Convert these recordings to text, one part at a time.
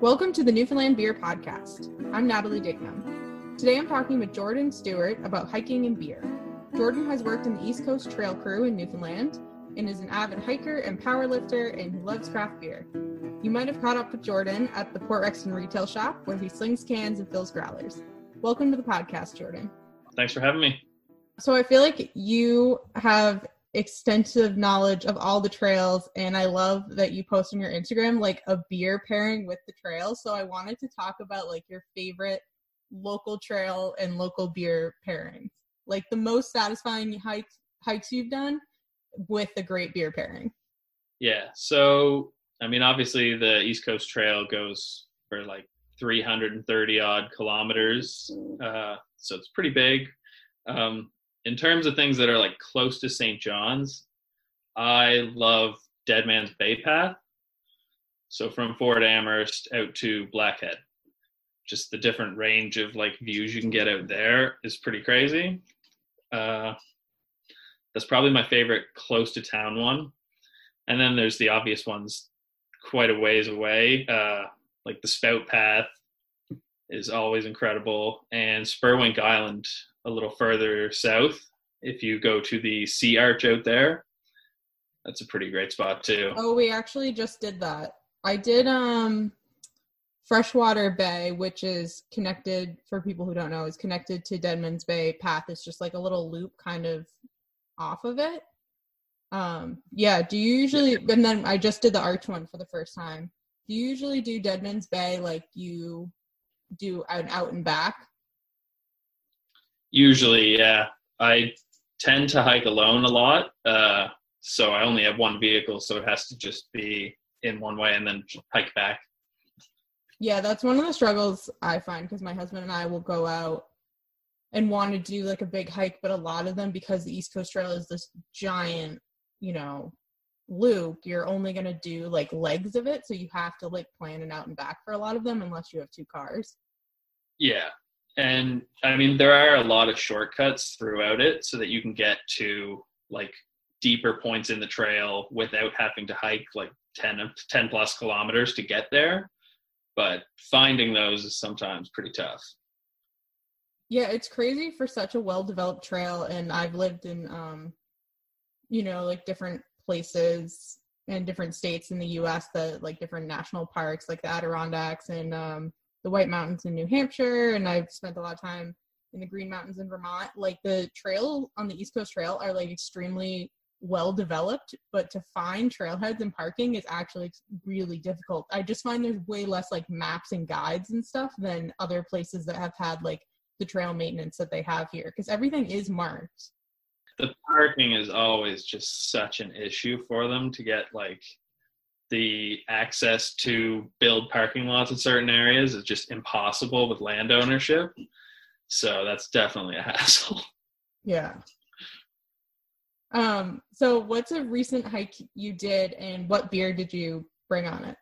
Welcome to the Newfoundland Beer Podcast. I'm Natalie Dignam. Today I'm talking with Jordan Stewart about hiking and beer. Jordan has worked in the East Coast Trail Crew in Newfoundland and is an avid hiker and powerlifter, and he loves craft beer. You might have caught up with Jordan at the Port Rexton retail shop where he slings cans and fills growlers. Welcome to the podcast, Jordan. Thanks for having me. So I feel like you have extensive knowledge of all the trails and i love that you post on your instagram like a beer pairing with the trail. So i wanted to talk about like your favorite local trail and local beer pairings. Like the most satisfying hikes hikes you've done with a great beer pairing. Yeah so i mean obviously the east coast trail goes for like 330 odd kilometers uh, so it's pretty big. Um, in terms of things that are like close to St. John's, I love Dead Man's Bay Path. So from Fort Amherst out to Blackhead, just the different range of like views you can get out there is pretty crazy. Uh, that's probably my favorite close to town one. And then there's the obvious ones quite a ways away, uh, like the Spout Path is always incredible, and Spurwink Island a little further south. If you go to the Sea Arch out there, that's a pretty great spot too. Oh, we actually just did that. I did um Freshwater Bay, which is connected for people who don't know, is connected to Deadman's Bay path. It's just like a little loop kind of off of it. Um, yeah, do you usually and then I just did the arch one for the first time. Do you usually do Deadman's Bay like you do an out and back? Usually, yeah. I tend to hike alone a lot. Uh, so I only have one vehicle, so it has to just be in one way and then hike back. Yeah, that's one of the struggles I find because my husband and I will go out and want to do like a big hike, but a lot of them, because the East Coast Trail is this giant, you know, loop, you're only going to do like legs of it. So you have to like plan it out and back for a lot of them unless you have two cars. Yeah and I mean there are a lot of shortcuts throughout it so that you can get to like deeper points in the trail without having to hike like 10 10 plus kilometers to get there. But finding those is sometimes pretty tough. Yeah it's crazy for such a well developed trail and i've lived in um you know like different places in different states in the us that like different national parks like the adirondacks and um the White Mountains in New Hampshire, and I've spent a lot of time in the Green Mountains in Vermont. Like the trail on the East Coast Trail are like extremely well developed, but to find trailheads and parking is actually really difficult. I just find there's way less like maps and guides and stuff than other places that have had like the trail maintenance that they have here because everything is marked. The parking is always just such an issue for them to get like the access to build parking lots in certain areas is just impossible with land ownership. So that's definitely a hassle. Yeah. Um, so what's a recent hike you did and what beer did you bring on it?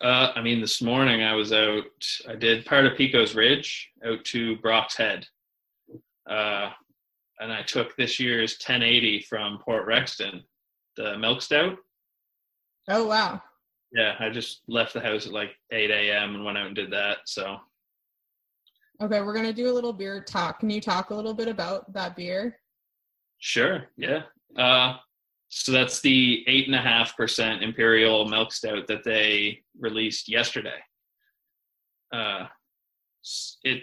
Uh, I mean, this morning I was out, I did part of Picco's Ridge out to Brock's Head. Uh, and I took this year's 1080 from Port Rexton, the milk stout. Oh wow. Yeah, I just left the house at like 8 a.m. and went out and did that. So. Okay, we're gonna do a little beer talk. Can you talk a little bit about that beer? Sure. Yeah. Uh, so that's the eight and a half percent imperial milk stout that they released yesterday. Uh, it,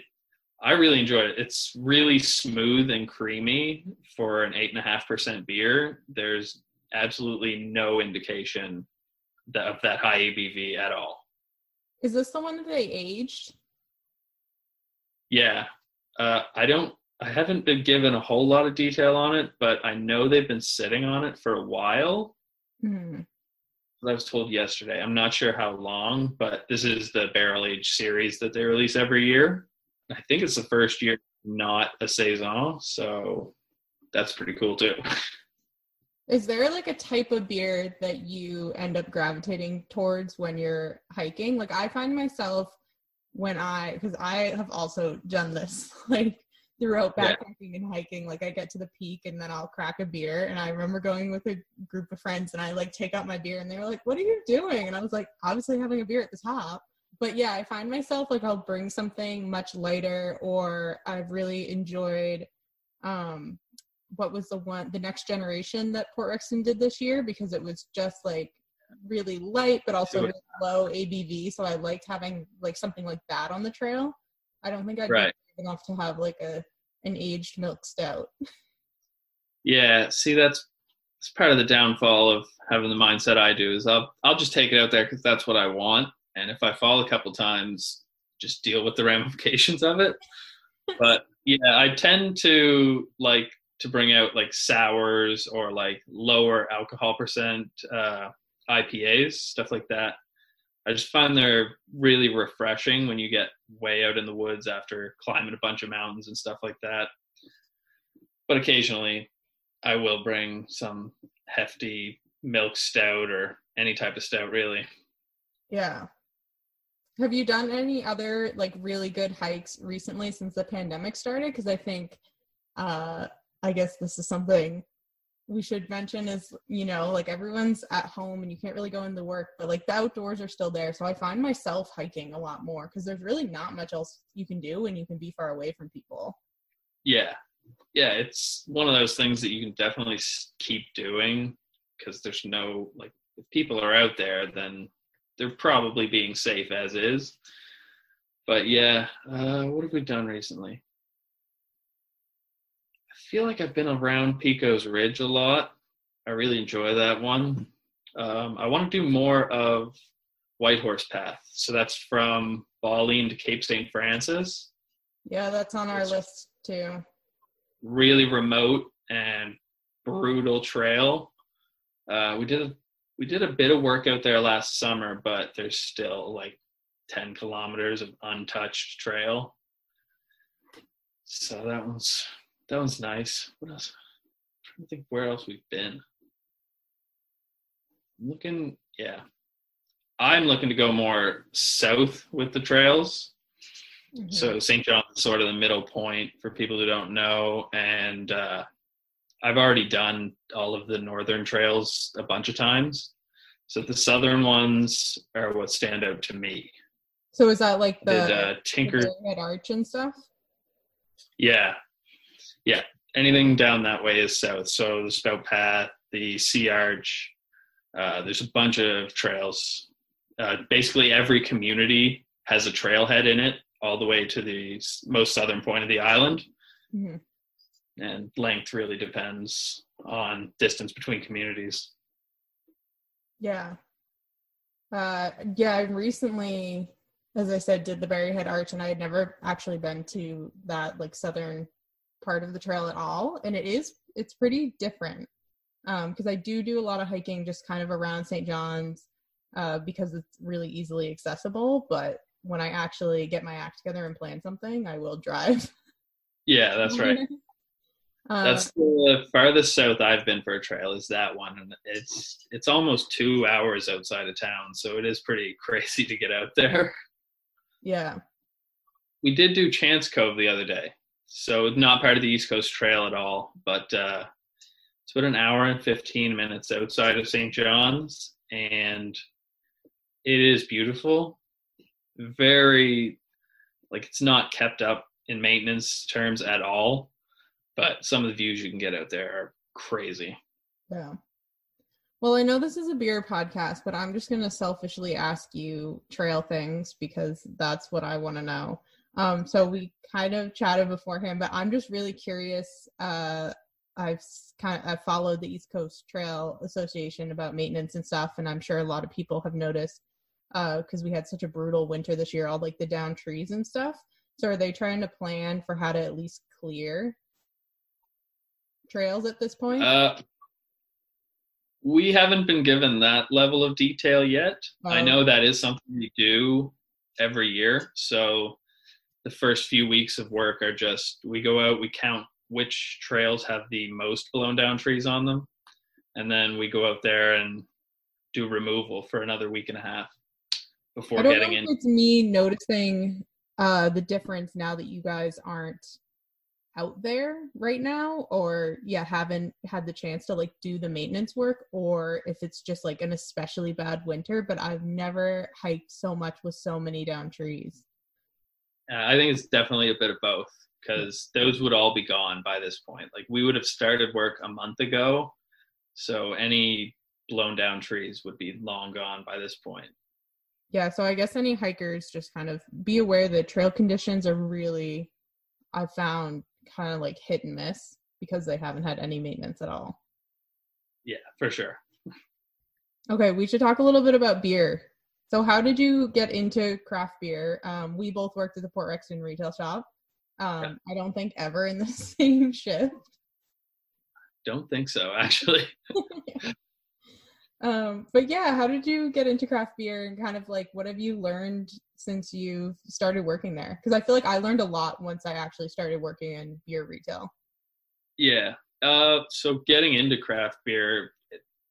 I really enjoyed it. It's really smooth and creamy for an eight and a half percent beer. There's absolutely no indication that, of that high ABV at all. Is this the one that they aged? Yeah. Uh, I don't, I haven't been given a whole lot of detail on it, but I know they've been sitting on it for a while. Hmm. I was told yesterday. I'm not sure how long, but this is the barrel age series that they release every year. I think it's the first year not a saison, so that's pretty cool too. Is there like a type of beer that you end up gravitating towards when you're hiking? Like I find myself when I because I have also done this like throughout Yeah. backpacking and hiking. Like I get to the peak and then I'll crack a beer. And I remember going with a group of friends and I like take out my beer and they were like, "What are you doing?" And I was like, "Obviously having a beer at the top." But yeah, I find myself like I'll bring something much lighter, or I've really enjoyed um what was the one the next generation that Port Rexton did this year because it was just like really light but also really low ABV. So I liked having like something like that on the trail. I don't think I'd Right. be enough to have like a an aged milk stout. Yeah, see, that's it's part of the downfall of having the mindset I do is I'll I'll just take it out there because that's what I want, and if I fall a couple times, just deal with the ramifications of it. But yeah, I tend to like to bring out like sours or like lower alcohol percent uh, IPAs, stuff like that. I just find they're really refreshing when you get way out in the woods after climbing a bunch of mountains and stuff like that. But occasionally, I will bring some hefty milk stout or any type of stout, really. Yeah. Have you done any other like really good hikes recently since the pandemic started? Because I think, uh, I guess this is something we should mention is you know like everyone's at home and you can't really go into work, but like the outdoors are still there. So I find myself hiking a lot more because there's really not much else you can do when you can be far away from people. Yeah, yeah, it's one of those things that you can definitely keep doing because there's no like if people are out there, then they're probably being safe as is. But yeah, uh, what have we done recently? I feel like I've been around Picco's Ridge a lot. I really enjoy that one. Um, I want to do more of White Horse Path. So that's from Bauline to Cape St. Francis. Yeah, that's on our That's- list too. really remote and brutal trail. Uh, we did a, we did a bit of work out there last summer, but there's still like 10 kilometers of untouched trail. So that one's that one's nice. What else? I'm trying to think where else we've been. I'm looking, yeah. I'm looking to go more south with the trails. Mhm. So St. John's is sort of the middle point for people who don't know, and uh, I've already done all of the northern trails a bunch of times. So the southern ones are what stand out to me. so is that like the, did uh, Tinker, Red Arch and stuff? yeah, yeah. Anything down that way is south. So the Spout Path, the Sea Arch. Uh, there's a bunch of trails. Uh, basically, every community has a trailhead in it, all the way to the most southern point of the island. Mhm. and length really depends on distance between communities. Yeah. Uh yeah, I recently, as I said, did the Berryhead Arch and I had never actually been to that like southern part of the trail at all. And it is it's pretty different. Um, because I do do a lot of hiking just kind of around St. John's, uh, because it's really easily accessible. But when I actually get my act together and plan something, I will drive. Yeah, that's right. uh, That's the farthest south I've been for a trail is that one, and it's it's almost two hours outside of town, so it is pretty crazy to get out there. yeah. We did do Chance Cove the other day, so not part of the East Coast Trail at all, but uh, it's about an hour and fifteen minutes outside of St. John's, and it is beautiful. Very like it's not kept up in maintenance terms at all, but some of the views you can get out there are crazy. Yeah. Well, I know this is a beer podcast, but I'm just going to selfishly ask you trail things because that's what I want to know. Um, so we kind of chatted beforehand, but I'm just really curious. Uh, I've kind of I've followed the East Coast Trail Association about maintenance and stuff, and I'm sure a lot of people have noticed because we had such a brutal winter this year, all like the down trees and stuff. So are they trying to plan for how to at least clear trails at this point? Uh, we haven't been given that level of detail yet. I Oh. know that is something we do every year. So the first few weeks of work are just we go out, we count which trails have the most blown down trees on them, and then we go out there and do removal for another week and a half before I don't getting know in. if it's me noticing uh, the difference now that you guys aren't out there right now or yeah haven't had the chance to like do the maintenance work or if it's just like an especially bad winter but i've never hiked so much with so many down trees uh, i think it's definitely a bit of both because those would all be gone by this point like we would have started work a month ago so any blown down trees would be long gone by this point yeah so i guess any hikers just kind of be aware that trail conditions are really i found kind of like hit and miss because they haven't had any maintenance at all. Yeah, for sure. Okay, we should talk a little bit about beer. So, how did you get into craft beer? Um, we both worked at the Port Rexton retail shop. Um, yeah. I don't think ever in the same shift. Don't think so, actually. um, but yeah, how did you get into craft beer and kind of like what have you learned since you've started working there? Because I feel like I learned a lot once I actually started working in beer retail. Yeah. Uh, so getting into craft beer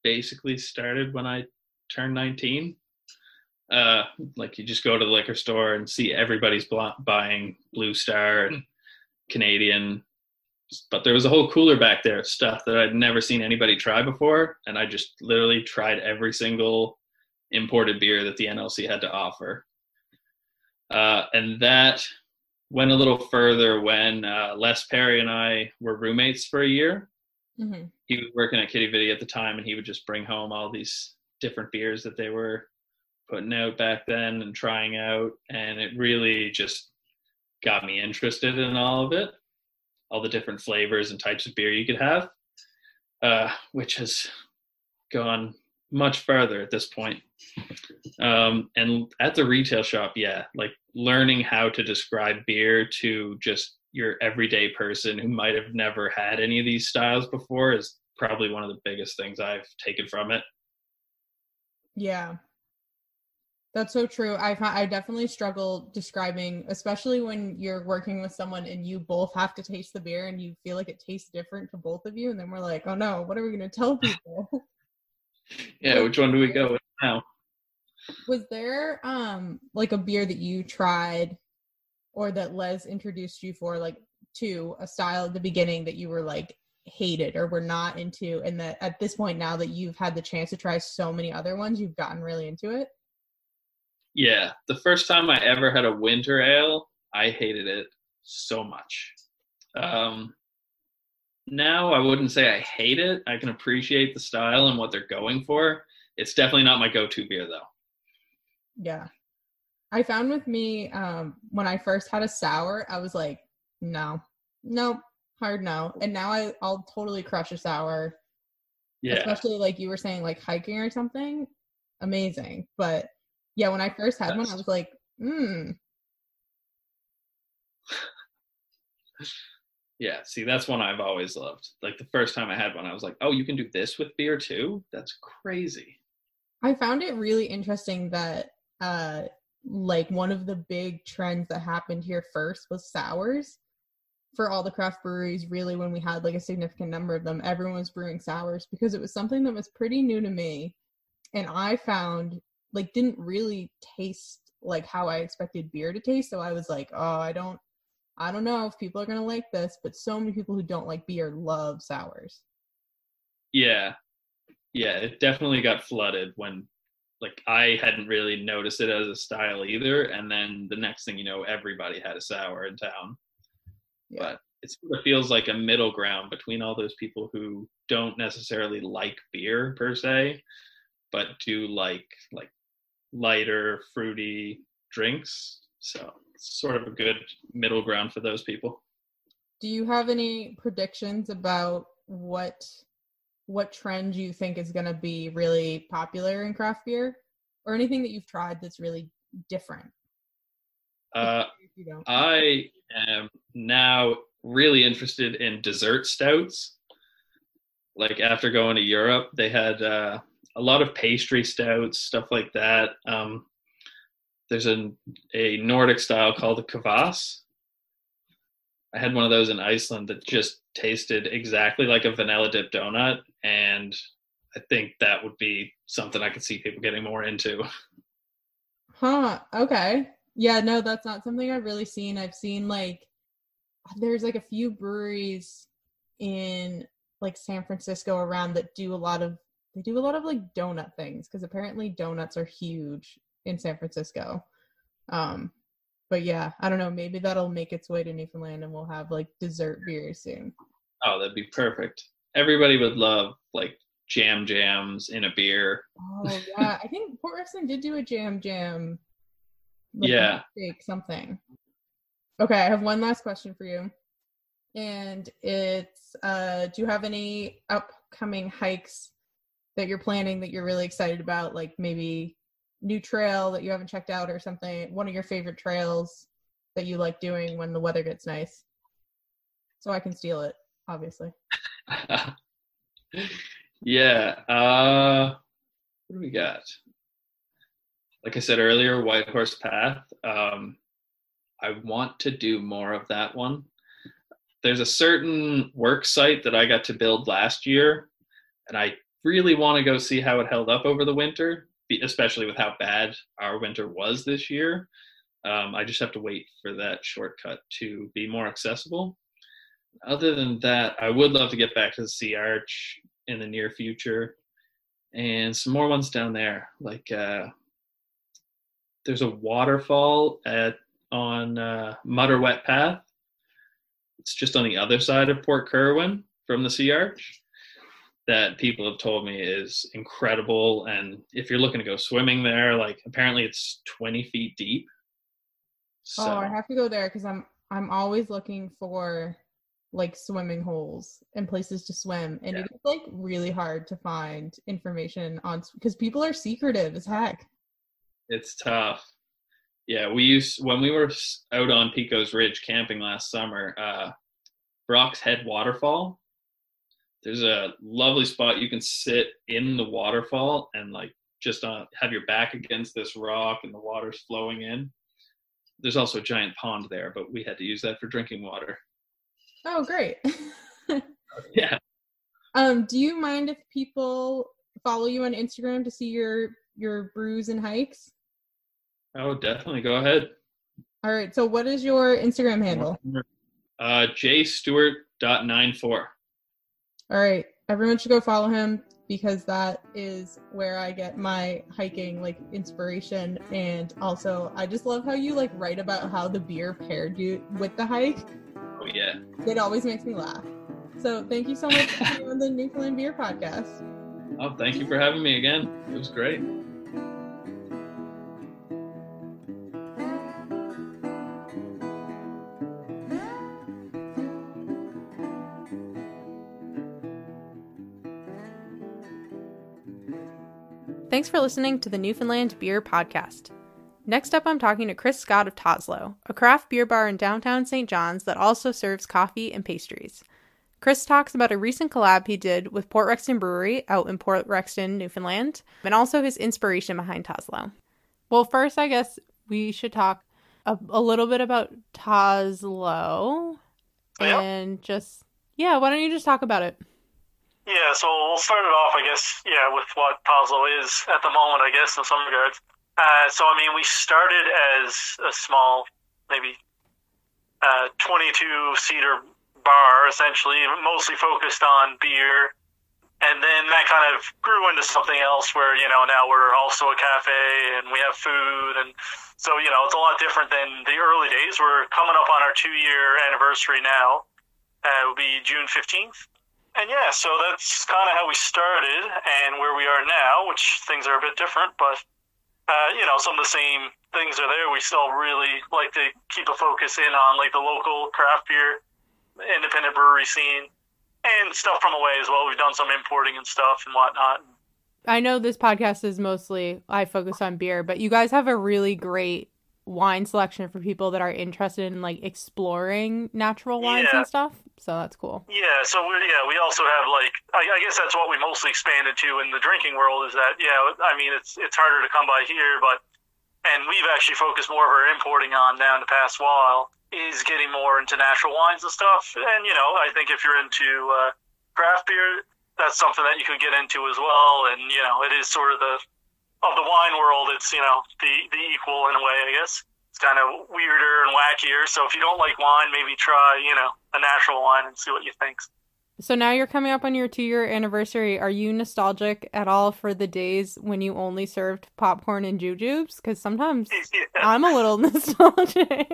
basically started when I turned 19. Uh, like you just go to the liquor store and see everybody's buying Blue Star and Canadian, but there was a whole cooler back there of stuff that I'd never seen anybody try before, and I just literally tried every single imported beer that the NLC had to offer. Uh, and that went a little further when uh, Les Perry and I were roommates for a year. Mm-hmm. He was working at Quidi Vidi at the time, and he would just bring home all these different beers that they were putting out back then and trying out. And it really just got me interested in all of it, all the different flavors and types of beer you could have, uh, which has gone much further at this point. Um, and at the retail shop, yeah, like learning how to describe beer to just your everyday person who might have never had any of these styles before is probably one of the biggest things I've taken from it. Yeah. That's so true. I I definitely struggle describing, especially when you're working with someone and you both have to taste the beer and you feel like it tastes different to both of you, and then we're like, oh no, what are we gonna tell people? yeah, which one do we go with now? Was there um like a beer that you tried or that Les introduced you for like to a style at the beginning that you were like hated or were not into and that at this point now that you've had the chance to try so many other ones you've gotten really into it? Yeah, the first time I ever had a winter ale, I hated it so much. Um now I wouldn't say I hate it. I can appreciate the style and what they're going for. It's definitely not my go-to beer though. Yeah. I found with me, um, when I first had a sour, I was like, no, nope, hard no. And now I, I'll totally crush a sour. Yeah. Especially like you were saying, like hiking or something. Amazing. But yeah, when I first had one, I was like, hmm. yeah, see, that's one I've always loved. Like the first time I had one, I was like, oh, you can do this with beer too? That's crazy. I found it really interesting that uh like one of the big trends that happened here first was sours for all the craft breweries really when we had like a significant number of them everyone was brewing sours because it was something that was pretty new to me and i found like didn't really taste like how i expected beer to taste so i was like oh i don't i don't know if people are going to like this but so many people who don't like beer love sours yeah yeah it definitely got flooded when like I hadn't really noticed it as a style either. And then the next thing you know, everybody had a sour in town. Yeah. But it sort of feels like a middle ground between all those people who don't necessarily like beer per se, but do like like lighter, fruity drinks. So it's sort of a good middle ground for those people. Do you have any predictions about what what trend you think is going to be really popular in craft beer or anything that you've tried that's really different uh, i am now really interested in dessert stouts like after going to europe they had uh, a lot of pastry stouts stuff like that um, there's a, a nordic style called the kvass I had one of those in Iceland that just tasted exactly like a vanilla dip donut, and I think that would be something I could see people getting more into. Huh. Okay. Yeah. No, that's not something I've really seen. I've seen like there's like a few breweries in like San Francisco around that do a lot of they do a lot of like donut things because apparently donuts are huge in San Francisco. Um, but yeah, I don't know. Maybe that'll make its way to Newfoundland, and we'll have like dessert beer soon. Oh, that'd be perfect. Everybody would love like jam jams in a beer. Oh yeah, I think Port Rexton did do a jam jam. Like yeah, something. Okay, I have one last question for you, and it's: uh, Do you have any upcoming hikes that you're planning that you're really excited about? Like maybe new trail that you haven't checked out or something, one of your favorite trails that you like doing when the weather gets nice. So I can steal it, obviously. yeah. Uh what do we got? Like I said earlier, White Horse Path. Um I want to do more of that one. There's a certain work site that I got to build last year, and I really want to go see how it held up over the winter especially with how bad our winter was this year. Um, I just have to wait for that shortcut to be more accessible. Other than that, I would love to get back to the Sea Arch in the near future, and some more ones down there. Like uh, there's a waterfall at on uh, Wet Path. It's just on the other side of Port Kirwan from the Sea Arch that people have told me is incredible. And if you're looking to go swimming there, like apparently it's 20 feet deep. So. Oh, I have to go there because I'm I'm always looking for like swimming holes and places to swim, and yeah. it's like really hard to find information on because people are secretive as heck. It's tough. Yeah, we used when we were out on Picco's Ridge camping last summer. uh Brock's Head Waterfall there's a lovely spot you can sit in the waterfall and like just on have your back against this rock and the water's flowing in. There's also a giant pond there but we had to use that for drinking water. Oh great. Yeah. Um do you mind if people follow you on instagram to see your your brews and hikes? Oh definitely. Go ahead. All right. So what is your instagram handle? Uh jstewart.94 all right, everyone should go follow him because that is where I get my hiking like inspiration and also I just love how you like write about how the beer paired you with the hike. Oh yeah. It always makes me laugh. So thank you so much for being on the Newfoundland Beer Podcast. Oh, thank you for having me again. It was great. Thanks for listening to the Newfoundland Beer Podcast. Next up, I'm talking to Chris Scott of Toslow, a craft beer bar in downtown St. John's that also serves coffee and pastries. Chris talks about a recent collab he did with Port Rexton Brewery out in Port Rexton, Newfoundland, and also his inspiration behind Toslow. Well, first, I guess we should talk a, a little bit about Toslow oh, and just, yeah, why don't you just talk about it? Yeah, so we'll start it off, I guess, yeah, with what Toslow is at the moment, I guess, in some regards. Uh, so, I mean, we started as a small, maybe uh, 22 seater bar, essentially, mostly focused on beer. And then that kind of grew into something else where, you know, now we're also a cafe and we have food. And so, you know, it's a lot different than the early days. We're coming up on our two year anniversary now. Uh, it will be June 15th. And yeah, so that's kind of how we started and where we are now, which things are a bit different, but uh, you know, some of the same things are there. We still really like to keep a focus in on like the local craft beer, independent brewery scene, and stuff from away as well. We've done some importing and stuff and whatnot. I know this podcast is mostly I focus on beer, but you guys have a really great wine selection for people that are interested in like exploring natural wines yeah. and stuff. So that's cool. Yeah. So we yeah we also have like I, I, guess that's what we mostly expanded to in the drinking world is that yeah I mean it's it's harder to come by here but and we've actually focused more of our importing on now in the past while is getting more into natural wines and stuff and you know I think if you're into uh, craft beer that's something that you could get into as well and you know it is sort of the of the wine world, it's you know the the equal in a way, I guess. it's kind of weirder and wackier. So if you don't like wine, maybe try you know a natural wine and see what you think. So now you're coming up on your two year anniversary. Are you nostalgic at all for the days when you only served popcorn and jujubes? Because sometimes yeah. I'm a little nostalgic.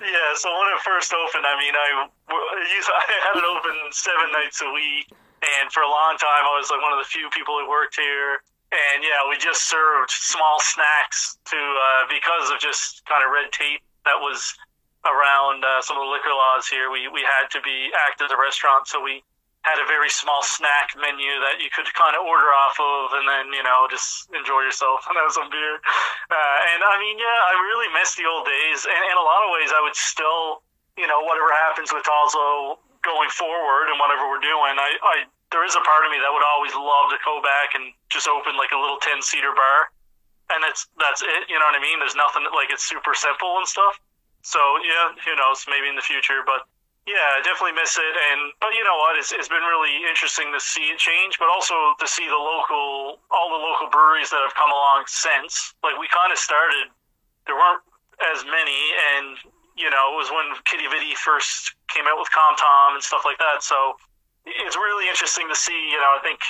Yeah, so when it first opened, I mean, I, I had it open seven nights a week, and for a long time, I was like one of the few people who worked here. And yeah, we just served small snacks to uh, because of just kind of red tape that was around uh, some of the liquor laws here. We we had to be act as a restaurant, so we had a very small snack menu that you could kind of order off of, and then you know just enjoy yourself and have some beer. Uh, and I mean, yeah, I really miss the old days. And in a lot of ways, I would still, you know, whatever happens with Toslow going forward and whatever we're doing, I, I there is a part of me that would always love to go back and just open like a little ten seater bar, and that's that's it. You know what I mean? There's nothing like it's super simple and stuff. So yeah, who knows? Maybe in the future, but yeah, I definitely miss it. And but you know what? It's, it's been really interesting to see it change, but also to see the local, all the local breweries that have come along since. Like we kind of started, there weren't as many, and you know, it was when Quidi Vidi first came out with Com Tom and stuff like that. So it's really interesting to see. You know, I think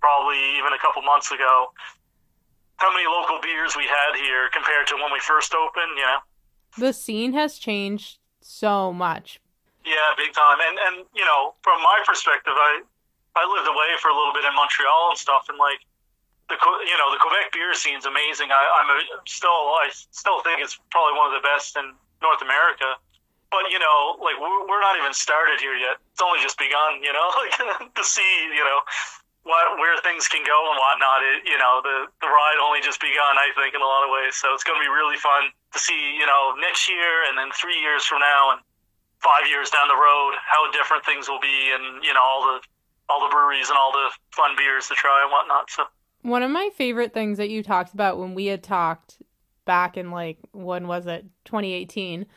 probably even a couple months ago, how many local beers we had here compared to when we first opened. You know, the scene has changed so much yeah, big time. And and you know, from my perspective, I I lived away for a little bit in Montreal and stuff, and like the you know the Quebec beer scene's amazing. I, I'm a, still I still think it's probably one of the best in North America. But you know, like we're, we're not even started here yet. It's only just begun. You know, to see you know what where things can go and whatnot. It, you know, the the ride only just begun. I think in a lot of ways. So it's going to be really fun to see. You know, next year and then three years from now and five years down the road how different things will be and you know all the all the breweries and all the fun beers to try and whatnot so one of my favorite things that you talked about when we had talked back in like when was it 2018 mm-hmm.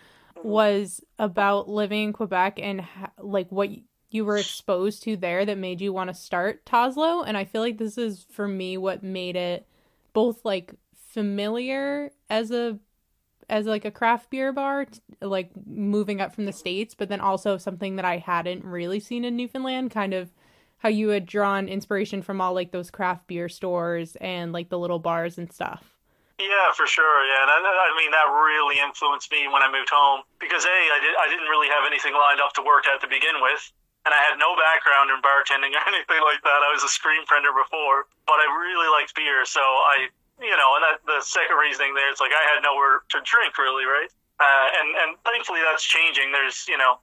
Was about living in quebec and like what you were exposed to there that made you want to start Toslow and I feel like this is for me what made it both like familiar as a as like a craft beer bar, like moving up from the states, but then also something that I hadn't really seen in Newfoundland, kind of how you had drawn inspiration from all like those craft beer stores and like the little bars and stuff. Yeah, for sure. Yeah, that, I mean that really influenced me when I moved home because a I did I didn't really have anything lined up to work at to begin with, and I had no background in bartending or anything like that. I was a screen printer before, but I really liked beer, so I you know, and that, the second reasoning there, it's like I had nowhere to drink really, right? Uh, and and thankfully that's changing. There's you know,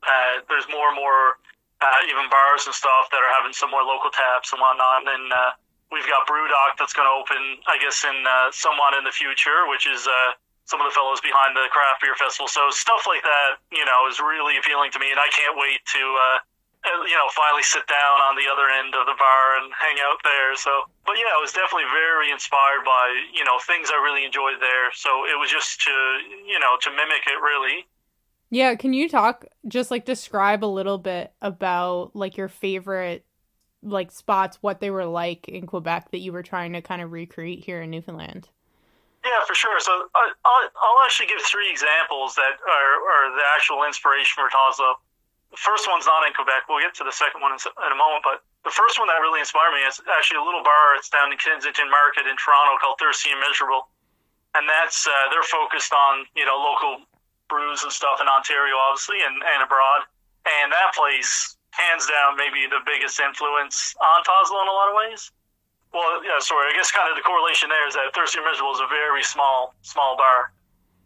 uh, there's more and more uh, even bars and stuff that are having some more local taps and whatnot. And uh, we've got BrewDock that's going to open, I guess, in uh, somewhat in the future, which is uh, some of the fellows behind the craft beer festival. So stuff like that, you know, is really appealing to me, and I can't wait to. Uh, you know, finally sit down on the other end of the bar and hang out there. So, but yeah, I was definitely very inspired by, you know, things I really enjoyed there. So it was just to, you know, to mimic it really. Yeah. Can you talk, just like describe a little bit about like your favorite like spots, what they were like in Quebec that you were trying to kind of recreate here in Newfoundland? Yeah, for sure. So I, will I'll actually give three examples that are, are the actual inspiration for Taza. the first one's not in Quebec. We'll get to the second one in, in a moment, but the first one that really inspired me is actually a little bar. It's down in Kensington Market in Toronto called Thirsty and Miserable, and that's uh, they're focused on you know local brews and stuff in Ontario, obviously, and, and abroad. And that place, hands down, maybe the biggest influence on Toslow in a lot of ways. Well, yeah, sorry. I guess kind of the correlation there is that Thirsty and Miserable is a very small, small bar.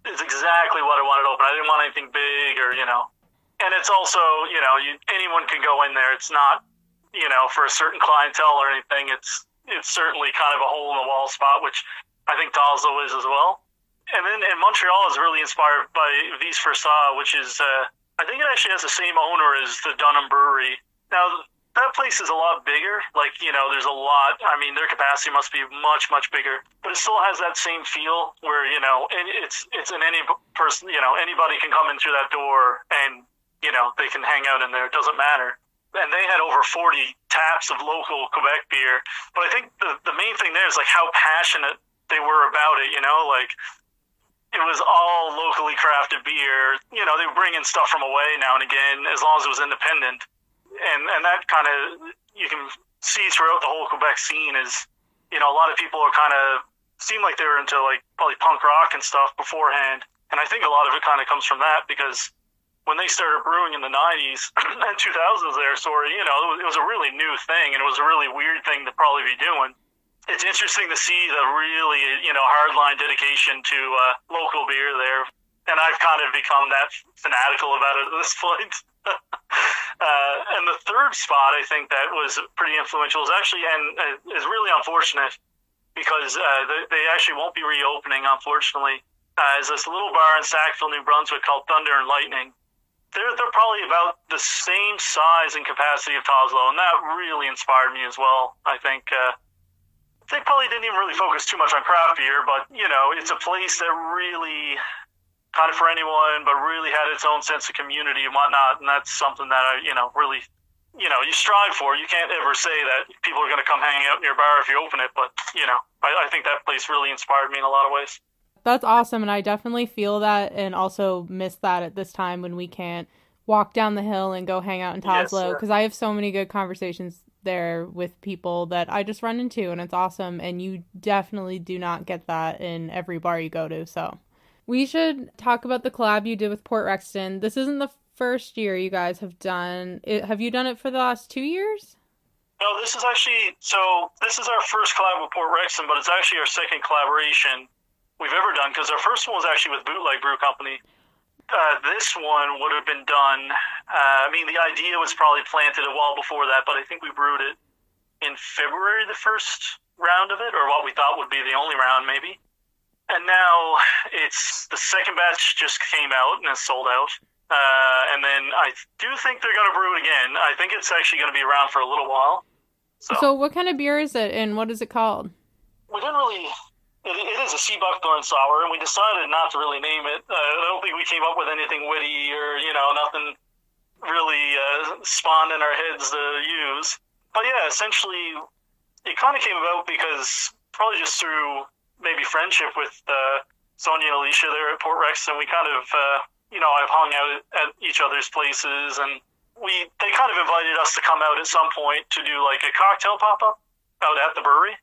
It's exactly what I wanted open. I didn't want anything big or you know and it's also you know you, anyone can go in there. It's not you know for a certain clientele or anything. It's it's certainly kind of a hole in the wall spot, which I think Toslow is as well. And then in Montreal is really inspired by Vice Versa, which is uh, I think it actually has the same owner as the Dunham Brewery. Now that place is a lot bigger. Like you know, there's a lot. I mean, their capacity must be much much bigger, but it still has that same feel where you know, and it's it's an any person. You know, anybody can come in through that door and you know, they can hang out in there. It doesn't matter. And they had over 40 taps of local Quebec beer. But I think the, the main thing there is like how passionate they were about it, you know, like it was all locally crafted beer. You know, they were bringing stuff from away now and again, as long as it was independent, and and that kind of you can see throughout the whole Quebec scene is, you know, a lot of people are kind of seem like they were into like probably punk rock and stuff beforehand, and I think a lot of it kind of comes from that because when they started brewing in the 90s and 2000s there, sorry, you know, it was a really new thing and it was a really weird thing to probably be doing it's interesting to see the really you know hardline dedication to uh, local beer there, and I've kind of become that fanatical about it at this point. uh, and the third spot I think that was pretty influential is actually and uh, is really unfortunate because uh, they, they, actually won't be reopening unfortunately. Uh, is this little bar in Sackville, New Brunswick called Thunder and Lightning. They're, they're probably about the same size and capacity of Toslow, and that really inspired me as well. I think uh, they probably didn't even really focus too much on craft beer, but you know, it's a place that really kind of for anyone, but really had its own sense of community and whatnot, and that's something that I, you know, really, you know, you strive for. You can't ever say that people are going to come hang out in your bar if you open it, but you know, I, I think that place really inspired me in a lot of ways. That's awesome, and I definitely feel that, and also miss that at this time when we can't walk down the hill and go hang out in Toslow because yes, I have so many good conversations there with people that I just run into and it's awesome and you definitely do not get that in every bar you go to. So, we should talk about the collab you did with Port Rexton. This isn't the first year you guys have done it. Have you done it for the last 2 years? No, this is actually so this is our first collab with Port Rexton, but it's actually our second collaboration we've ever done because our first one was actually with Bootleg Brew Company. Uh, this one would have been done. Uh, I mean, the idea was probably planted a while before that, but I think we brewed it in February, the first round of it, or what we thought would be the only round, maybe. And now it's the second batch just came out and is sold out. Uh, and then I do think they're going to brew it again. I think it's actually going to be around for a little while. So. so, what kind of beer is it, and what is it called? We didn't really it, it is a sea buckthorn sour, and we decided not to really name it. Uh, I don't think we came up with anything witty or you know nothing really uh, spawned in our heads to use. But yeah, essentially, it kind of came about because probably just through maybe friendship with uh, Sonia and Alicia there at Port Rex, and we kind of uh, you know I've hung out at, each other's places, and we they kind of invited us to come out at some point to do like a cocktail pop up out at the brewery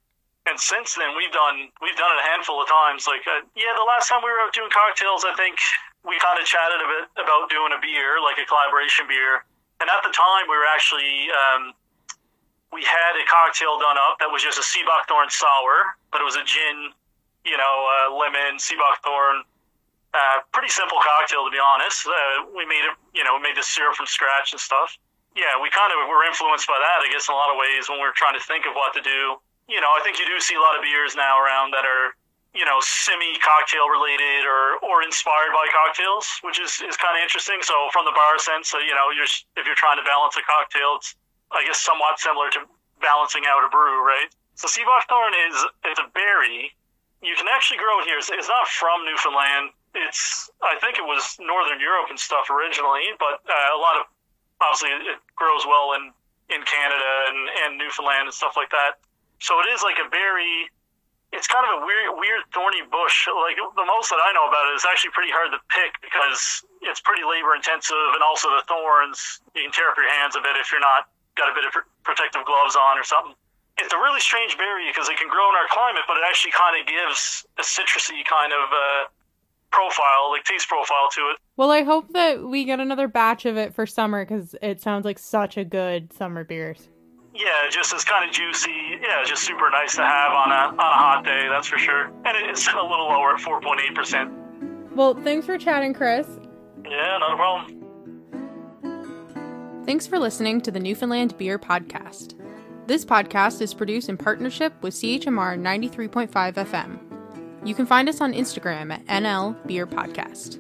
and since then we've done we've done it a handful of times. Like uh, yeah, the last time we were out doing cocktails, I think we kind of chatted a bit about doing a beer, like a collaboration beer. And at the time, we were actually um, we had a cocktail done up that was just a sea buckthorn sour, but it was a gin, you know, uh, lemon sea buckthorn. Uh, pretty simple cocktail to be honest. Uh, we made it, you know, we made the syrup from scratch and stuff. Yeah, we kind of were influenced by that, I guess, in a lot of ways when we were trying to think of what to do you know, I think you do see a lot of beers now around that are, you know, semi cocktail related or, or inspired by cocktails, which is, is kind of interesting. So from the bar sense, so, you know, you're, if you're trying to balance a cocktail, it's, I guess, somewhat similar to balancing out a brew, right? So sea buckthorn is, it's a berry. You can actually grow it here. It's, it's not from Newfoundland. It's, I think it was Northern Europe and stuff originally, but uh, a lot of, obviously it grows well in, in Canada and, and Newfoundland and stuff like that. So it is like a very, it's kind of a weird, weird thorny bush. Like the most that I know about it is actually pretty hard to pick because it's pretty labor intensive, and also the thorns you can tear up your hands a bit if you're not got a bit of protective gloves on or something. It's a really strange berry because it can grow in our climate, but it actually kind of gives a citrusy kind of uh, profile, like taste profile to it. Well, I hope that we get another batch of it for summer because it sounds like such a good summer beers. Yeah, just it's kind of juicy. Yeah, just super nice to have on a on a hot day. That's for sure. And it's a little lower at four point eight percent. Well, thanks for chatting, Chris. Yeah, not a problem. Thanks for listening to the Newfoundland Beer Podcast. This podcast is produced in partnership with CHMR 93.5 FM. You can find us on Instagram at NL Beer Podcast.